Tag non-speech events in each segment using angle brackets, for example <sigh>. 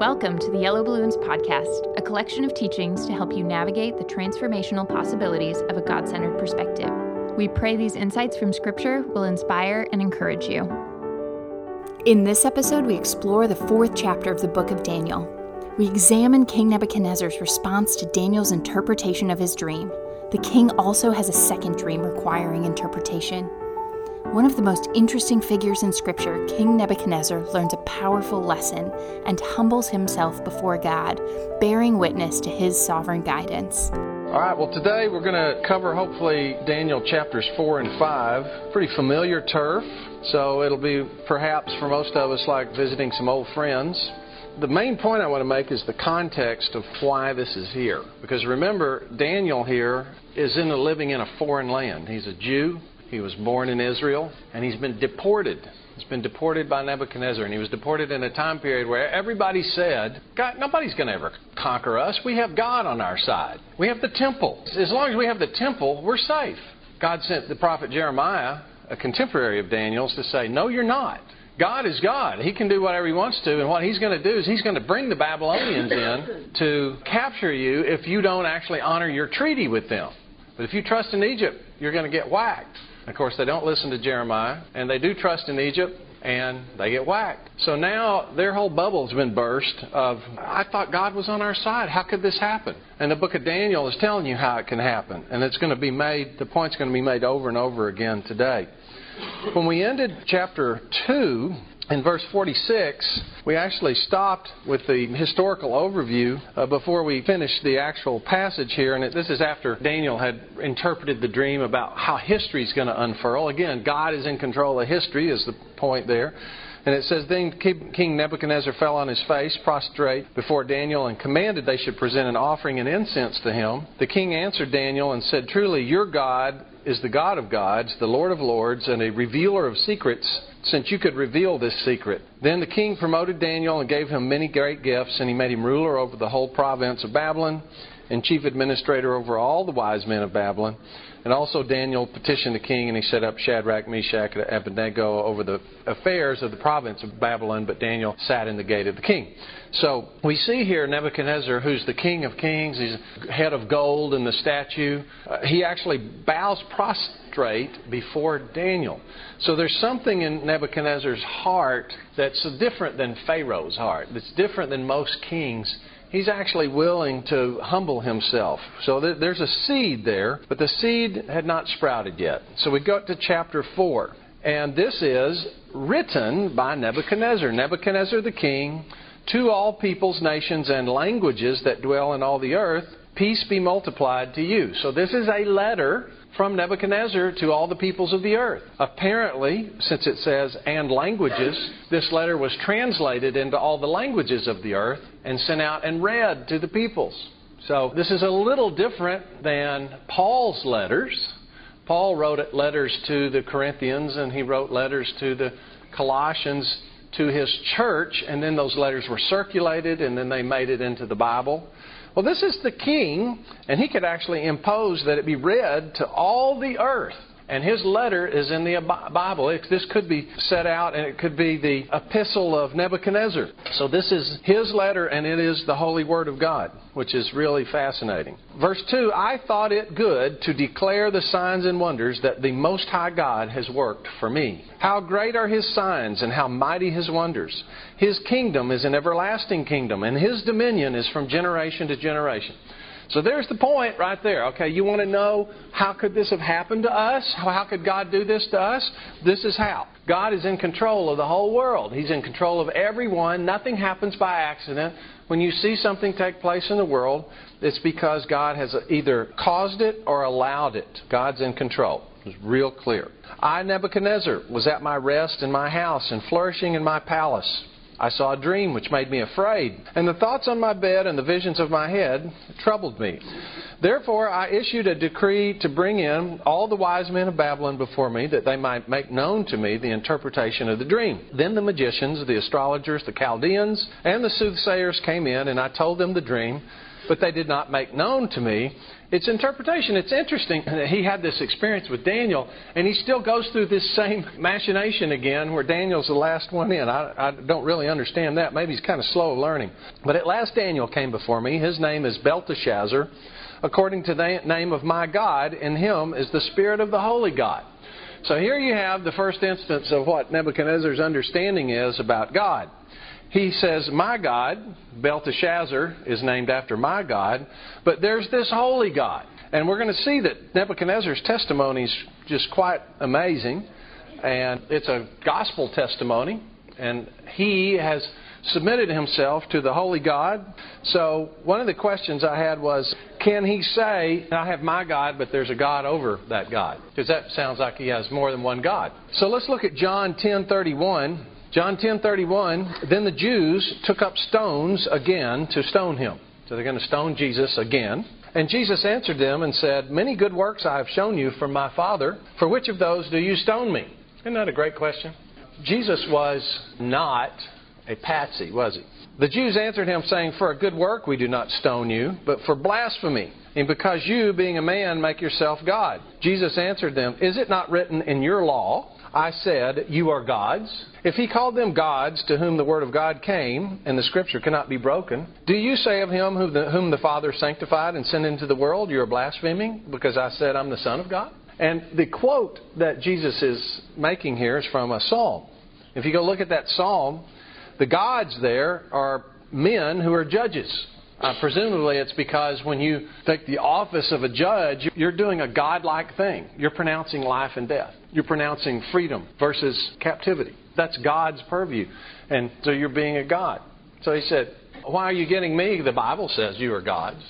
Welcome to the Yellow Balloons Podcast, a collection of teachings to help you navigate the transformational possibilities of a God centered perspective. We pray these insights from Scripture will inspire and encourage you. In this episode, we explore the fourth chapter of the book of Daniel. We examine King Nebuchadnezzar's response to Daniel's interpretation of his dream. The king also has a second dream requiring interpretation. One of the most interesting figures in Scripture, King Nebuchadnezzar learns a powerful lesson and humbles himself before God, bearing witness to his sovereign guidance. All right, well, today we're going to cover hopefully Daniel chapters 4 and 5. Pretty familiar turf, so it'll be perhaps for most of us like visiting some old friends. The main point I want to make is the context of why this is here. Because remember, Daniel here is in a, living in a foreign land. He's a Jew, he was born in Israel, and he's been deported. He's been deported by Nebuchadnezzar, and he was deported in a time period where everybody said, God, nobody's going to ever conquer us. We have God on our side. We have the temple. As long as we have the temple, we're safe. God sent the prophet Jeremiah, a contemporary of Daniel's, to say, No, you're not. God is God. He can do whatever He wants to, and what He's going to do is He's going to bring the Babylonians in to capture you if you don't actually honor your treaty with them. But if you trust in Egypt, you're going to get whacked. Of course, they don't listen to Jeremiah, and they do trust in Egypt, and they get whacked. So now their whole bubble's been burst of, I thought God was on our side. How could this happen? And the book of Daniel is telling you how it can happen. And it's going to be made, the point's going to be made over and over again today. When we ended chapter 2, in verse 46, we actually stopped with the historical overview uh, before we finished the actual passage here. And this is after Daniel had interpreted the dream about how history is going to unfurl. Again, God is in control of history, is the point there. And it says, Then King Nebuchadnezzar fell on his face, prostrate before Daniel, and commanded they should present an offering and incense to him. The king answered Daniel and said, Truly, your God is the God of gods, the Lord of lords, and a revealer of secrets, since you could reveal this secret. Then the king promoted Daniel and gave him many great gifts, and he made him ruler over the whole province of Babylon and chief administrator over all the wise men of Babylon. And also Daniel petitioned the king, and he set up Shadrach, Meshach, and Abednego over the affairs of the province of Babylon, but Daniel sat in the gate of the king. So we see here Nebuchadnezzar, who's the king of kings, he's head of gold in the statue. Uh, he actually bows prostrate before Daniel. So there's something in Nebuchadnezzar's heart that's different than Pharaoh's heart, that's different than most kings' he's actually willing to humble himself. So there's a seed there, but the seed had not sprouted yet. So we go to chapter 4. And this is written by Nebuchadnezzar. Nebuchadnezzar the king, to all peoples, nations, and languages that dwell in all the earth, peace be multiplied to you. So this is a letter from Nebuchadnezzar to all the peoples of the earth. Apparently, since it says and languages, this letter was translated into all the languages of the earth and sent out and read to the peoples. So this is a little different than Paul's letters. Paul wrote letters to the Corinthians and he wrote letters to the Colossians to his church, and then those letters were circulated and then they made it into the Bible. Well, this is the king, and he could actually impose that it be read to all the earth. And his letter is in the Bible. this could be set out, and it could be the epistle of Nebuchadnezzar. So this is his letter, and it is the holy word of God, which is really fascinating. Verse 2 I thought it good to declare the signs and wonders that the Most High God has worked for me. How great are his signs, and how mighty his wonders. His kingdom is an everlasting kingdom, and his dominion is from generation to generation. So there's the point right there. Okay, you want to know how could this have happened to us? How could God do this to us? This is how. God is in control of the whole world. He's in control of everyone. Nothing happens by accident. When you see something take place in the world, it's because God has either caused it or allowed it. God's in control. It's real clear. I, Nebuchadnezzar, was at my rest in my house and flourishing in my palace. I saw a dream which made me afraid, and the thoughts on my bed and the visions of my head troubled me. Therefore, I issued a decree to bring in all the wise men of Babylon before me, that they might make known to me the interpretation of the dream. Then the magicians, the astrologers, the Chaldeans, and the soothsayers came in, and I told them the dream. But they did not make known to me its interpretation. It's interesting that he had this experience with Daniel, and he still goes through this same <laughs> machination again where Daniel's the last one in. I, I don't really understand that. Maybe he's kind of slow learning. But at last Daniel came before me. His name is Belteshazzar, according to the name of my God. In him is the Spirit of the Holy God. So here you have the first instance of what Nebuchadnezzar's understanding is about God. He says, My God, Belteshazzar is named after my God, but there's this holy God. And we're going to see that Nebuchadnezzar's testimony is just quite amazing. And it's a gospel testimony. And he has submitted himself to the holy God. So one of the questions I had was, can he say, I have my God, but there's a God over that God? Because that sounds like he has more than one God. So let's look at John 10:31. John 10:31, then the Jews took up stones again to stone him. So they're going to stone Jesus again. And Jesus answered them and said, Many good works I have shown you from my Father. For which of those do you stone me? Isn't that a great question? Jesus was not a patsy, was he? The Jews answered him, saying, For a good work we do not stone you, but for blasphemy, and because you, being a man, make yourself God. Jesus answered them, Is it not written in your law, I said, You are gods? If he called them gods to whom the word of God came, and the scripture cannot be broken, do you say of him whom the, whom the Father sanctified and sent into the world, You are blaspheming because I said I'm the Son of God? And the quote that Jesus is making here is from a psalm. If you go look at that psalm, the gods there are men who are judges. Uh, presumably, it's because when you take the office of a judge, you're doing a godlike thing. You're pronouncing life and death. You're pronouncing freedom versus captivity. That's God's purview. And so you're being a God. So he said, Why are you getting me? The Bible says you are gods.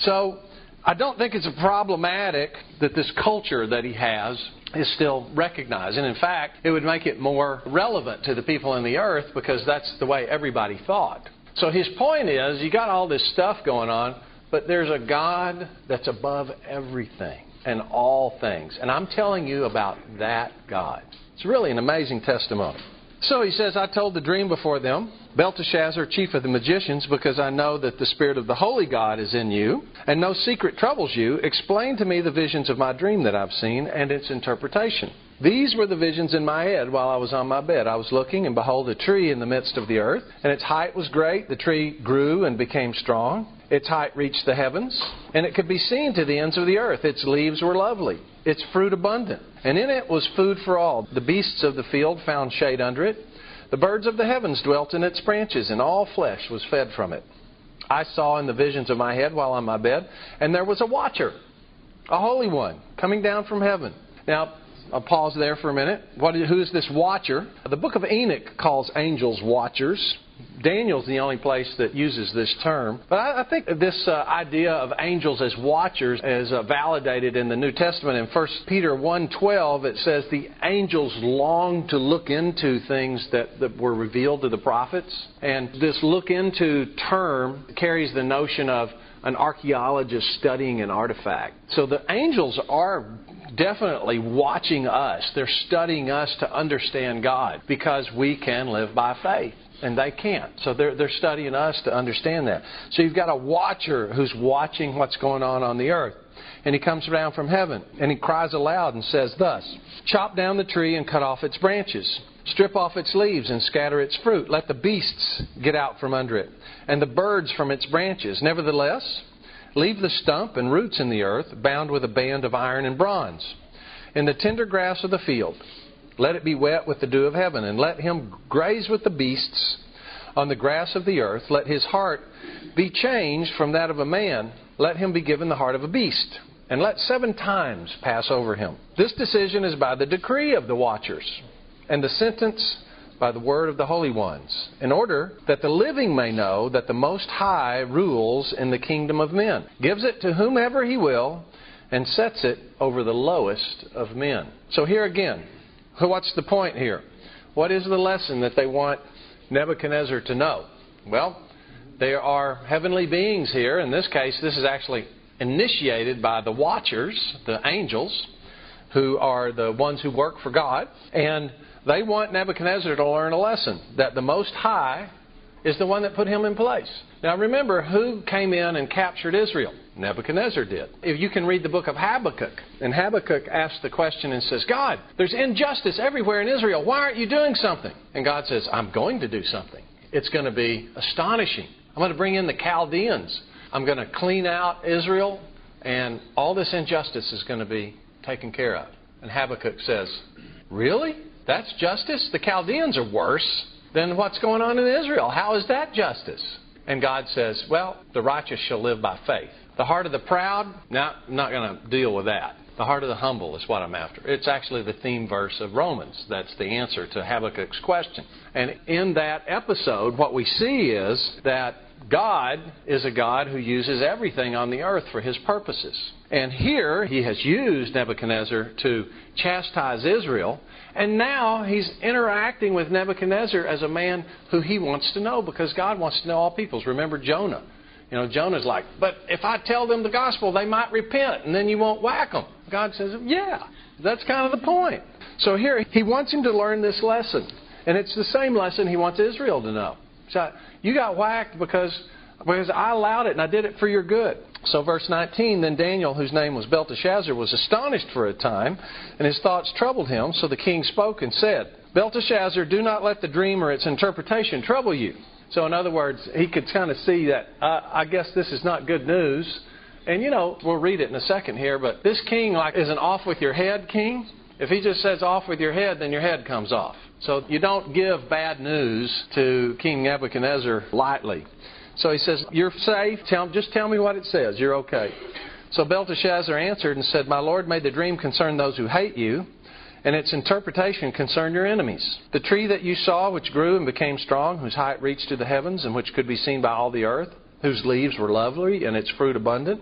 So I don't think it's problematic that this culture that he has is still recognized. And in fact, it would make it more relevant to the people in the earth because that's the way everybody thought. So his point is you got all this stuff going on, but there's a God that's above everything and all things. And I'm telling you about that God. It's really an amazing testimony. So he says, I told the dream before them, Belteshazzar, chief of the magicians, because I know that the Spirit of the Holy God is in you, and no secret troubles you. Explain to me the visions of my dream that I've seen and its interpretation. These were the visions in my head while I was on my bed. I was looking, and behold, a tree in the midst of the earth, and its height was great. The tree grew and became strong. Its height reached the heavens, and it could be seen to the ends of the earth. Its leaves were lovely, its fruit abundant, and in it was food for all. The beasts of the field found shade under it. The birds of the heavens dwelt in its branches, and all flesh was fed from it. I saw in the visions of my head while on my bed, and there was a watcher, a holy one, coming down from heaven. Now, Pause there for a minute. What, who is this watcher? The book of Enoch calls angels watchers. Daniel's the only place that uses this term. But I, I think this uh, idea of angels as watchers is uh, validated in the New Testament. In 1 Peter 1.12, it says the angels long to look into things that, that were revealed to the prophets. And this look into term carries the notion of an archaeologist studying an artifact. So the angels are definitely watching us. They're studying us to understand God because we can live by faith and they can't. So they're, they're studying us to understand that. So you've got a watcher who's watching what's going on on the earth. And he comes down from heaven and he cries aloud and says thus Chop down the tree and cut off its branches. Strip off its leaves and scatter its fruit. Let the beasts get out from under it, and the birds from its branches. Nevertheless, leave the stump and roots in the earth, bound with a band of iron and bronze. In the tender grass of the field, let it be wet with the dew of heaven, and let him graze with the beasts on the grass of the earth. Let his heart be changed from that of a man. Let him be given the heart of a beast. And let seven times pass over him. This decision is by the decree of the watchers, and the sentence by the word of the holy ones, in order that the living may know that the Most High rules in the kingdom of men, gives it to whomever he will, and sets it over the lowest of men. So here again, What's the point here? What is the lesson that they want Nebuchadnezzar to know? Well, there are heavenly beings here. In this case, this is actually initiated by the watchers, the angels, who are the ones who work for God. And they want Nebuchadnezzar to learn a lesson that the Most High is the one that put him in place. Now remember, who came in and captured Israel? Nebuchadnezzar did. If you can read the book of Habakkuk, and Habakkuk asks the question and says, God, there's injustice everywhere in Israel. Why aren't you doing something? And God says, I'm going to do something. It's going to be astonishing. I'm going to bring in the Chaldeans. I'm going to clean out Israel, and all this injustice is going to be taken care of. And Habakkuk says, Really? That's justice? The Chaldeans are worse than what's going on in Israel. How is that justice? And God says, Well, the righteous shall live by faith. The heart of the proud, no, I'm not going to deal with that. The heart of the humble is what I'm after. It's actually the theme verse of Romans. That's the answer to Habakkuk's question. And in that episode, what we see is that God is a God who uses everything on the earth for his purposes. And here he has used Nebuchadnezzar to chastise Israel, and now he's interacting with Nebuchadnezzar as a man who he wants to know because God wants to know all peoples. Remember Jonah. You know, Jonah's like, but if I tell them the gospel, they might repent, and then you won't whack them. God says, yeah, that's kind of the point. So here, he wants him to learn this lesson. And it's the same lesson he wants Israel to know. So you got whacked because, because I allowed it and I did it for your good. So, verse 19 Then Daniel, whose name was Belteshazzar, was astonished for a time, and his thoughts troubled him. So the king spoke and said, Belteshazzar, do not let the dream or its interpretation trouble you. So, in other words, he could kind of see that, uh, I guess this is not good news. And, you know, we'll read it in a second here, but this king, like, is an off with your head king. If he just says off with your head, then your head comes off. So you don't give bad news to King Nebuchadnezzar lightly. So he says, You're safe. Tell, just tell me what it says. You're okay. So Belteshazzar answered and said, My Lord, may the dream concern those who hate you, and its interpretation concern your enemies. The tree that you saw, which grew and became strong, whose height reached to the heavens, and which could be seen by all the earth, whose leaves were lovely, and its fruit abundant,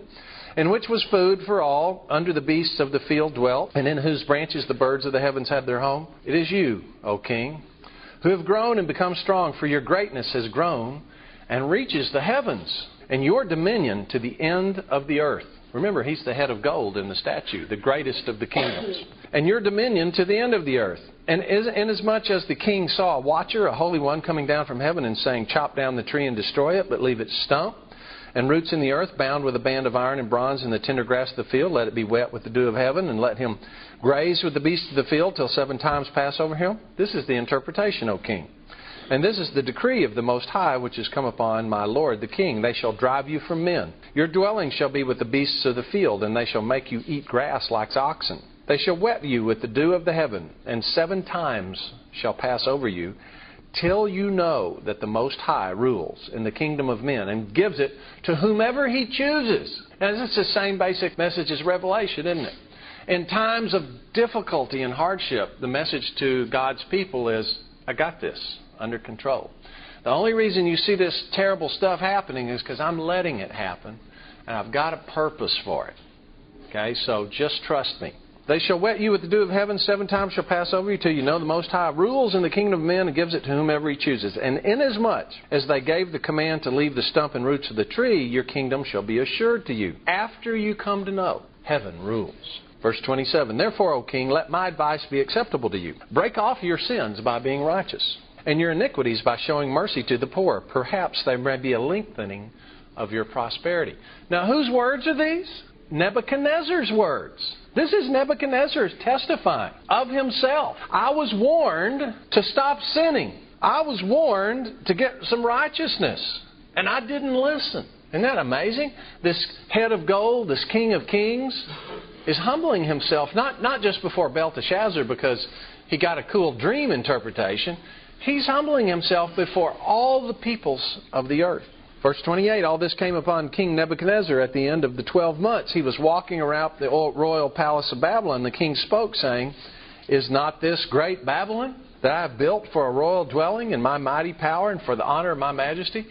and which was food for all, under the beasts of the field dwelt, and in whose branches the birds of the heavens had their home. It is you, O king, who have grown and become strong, for your greatness has grown and reaches the heavens, and your dominion to the end of the earth. Remember, he's the head of gold in the statue, the greatest of the kingdoms. And your dominion to the end of the earth. And inasmuch as the king saw a watcher, a holy one, coming down from heaven and saying, Chop down the tree and destroy it, but leave its stump, and roots in the earth, bound with a band of iron and bronze in the tender grass of the field. Let it be wet with the dew of heaven, and let him graze with the beasts of the field till seven times pass over him. This is the interpretation, O king. And this is the decree of the Most High which has come upon my Lord the King. They shall drive you from men. Your dwelling shall be with the beasts of the field, and they shall make you eat grass like oxen. They shall wet you with the dew of the heaven, and seven times shall pass over you, till you know that the Most High rules in the kingdom of men and gives it to whomever He chooses. And it's the same basic message as Revelation, isn't it? In times of difficulty and hardship, the message to God's people is, I got this under control. The only reason you see this terrible stuff happening is because I'm letting it happen, and I've got a purpose for it. Okay, so just trust me. They shall wet you with the dew of heaven, seven times shall pass over you till you know the Most High rules in the kingdom of men and gives it to whomever he chooses. And inasmuch as they gave the command to leave the stump and roots of the tree, your kingdom shall be assured to you, after you come to know heaven rules. Verse 27 Therefore, O king, let my advice be acceptable to you. Break off your sins by being righteous, and your iniquities by showing mercy to the poor. Perhaps there may be a lengthening of your prosperity. Now, whose words are these? Nebuchadnezzar's words. This is Nebuchadnezzar testifying of himself. I was warned to stop sinning. I was warned to get some righteousness. And I didn't listen. Isn't that amazing? This head of gold, this king of kings, is humbling himself, not, not just before Belteshazzar because he got a cool dream interpretation. He's humbling himself before all the peoples of the earth. Verse 28 All this came upon King Nebuchadnezzar at the end of the twelve months. He was walking around the royal palace of Babylon. The king spoke, saying, Is not this great Babylon that I have built for a royal dwelling in my mighty power and for the honor of my majesty?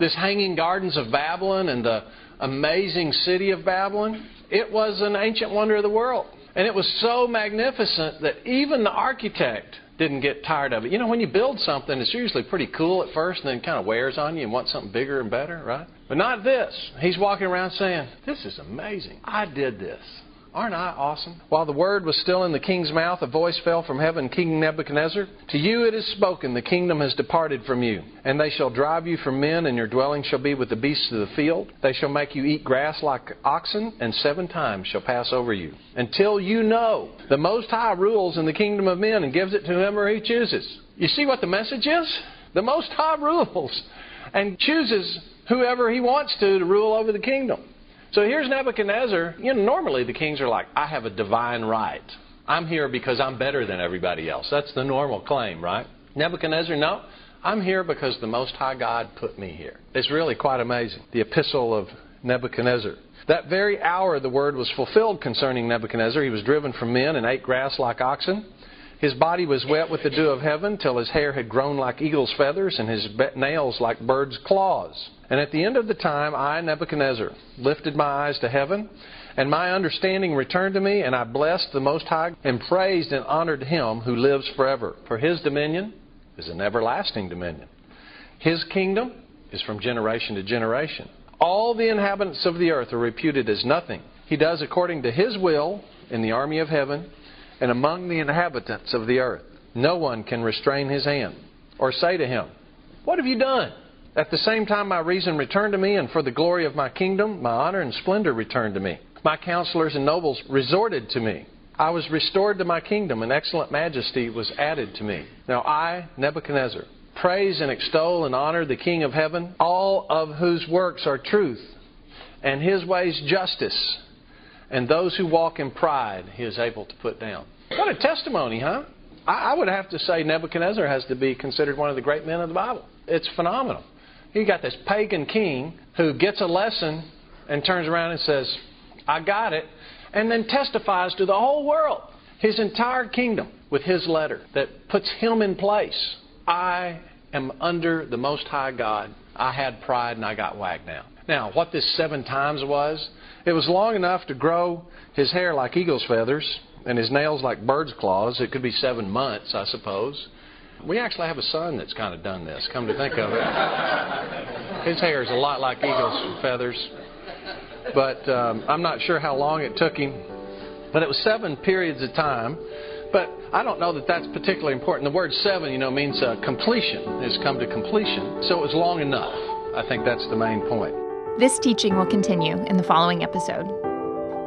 This hanging gardens of Babylon and the amazing city of Babylon, it was an ancient wonder of the world. And it was so magnificent that even the architect didn't get tired of it. You know, when you build something, it's usually pretty cool at first and then kind of wears on you and want something bigger and better, right? But not this. He's walking around saying, This is amazing. I did this. Aren't I awesome? While the word was still in the king's mouth, a voice fell from heaven King Nebuchadnezzar, to you it is spoken, the kingdom has departed from you. And they shall drive you from men, and your dwelling shall be with the beasts of the field. They shall make you eat grass like oxen, and seven times shall pass over you. Until you know the Most High rules in the kingdom of men and gives it to whomever he chooses. You see what the message is? The Most High rules and chooses whoever he wants to to rule over the kingdom. So here's Nebuchadnezzar. You know, normally the kings are like, I have a divine right. I'm here because I'm better than everybody else. That's the normal claim, right? Nebuchadnezzar, no. I'm here because the Most High God put me here. It's really quite amazing. The epistle of Nebuchadnezzar. That very hour the word was fulfilled concerning Nebuchadnezzar. He was driven from men and ate grass like oxen. His body was wet with the dew of heaven till his hair had grown like eagle's feathers and his nails like birds' claws. And at the end of the time, I, Nebuchadnezzar, lifted my eyes to heaven, and my understanding returned to me, and I blessed the Most High, and praised and honored him who lives forever. For his dominion is an everlasting dominion. His kingdom is from generation to generation. All the inhabitants of the earth are reputed as nothing. He does according to his will in the army of heaven and among the inhabitants of the earth. No one can restrain his hand or say to him, What have you done? At the same time, my reason returned to me, and for the glory of my kingdom, my honor and splendor returned to me. My counselors and nobles resorted to me. I was restored to my kingdom, and excellent majesty was added to me. Now I, Nebuchadnezzar, praise and extol and honor the King of heaven, all of whose works are truth, and his ways justice and those who walk in pride he is able to put down. What a testimony, huh? I would have to say Nebuchadnezzar has to be considered one of the great men of the Bible. It's phenomenal. You got this pagan king who gets a lesson and turns around and says, I got it, and then testifies to the whole world, his entire kingdom, with his letter that puts him in place. I am under the Most High God. I had pride and I got wagged down. Now, what this seven times was, it was long enough to grow his hair like eagle's feathers and his nails like bird's claws. It could be seven months, I suppose. We actually have a son that's kind of done this, come to think of it. <laughs> His hair is a lot like eagle's feathers. But um, I'm not sure how long it took him. But it was seven periods of time. But I don't know that that's particularly important. The word seven, you know, means uh, completion. It's come to completion. So it was long enough. I think that's the main point. This teaching will continue in the following episode.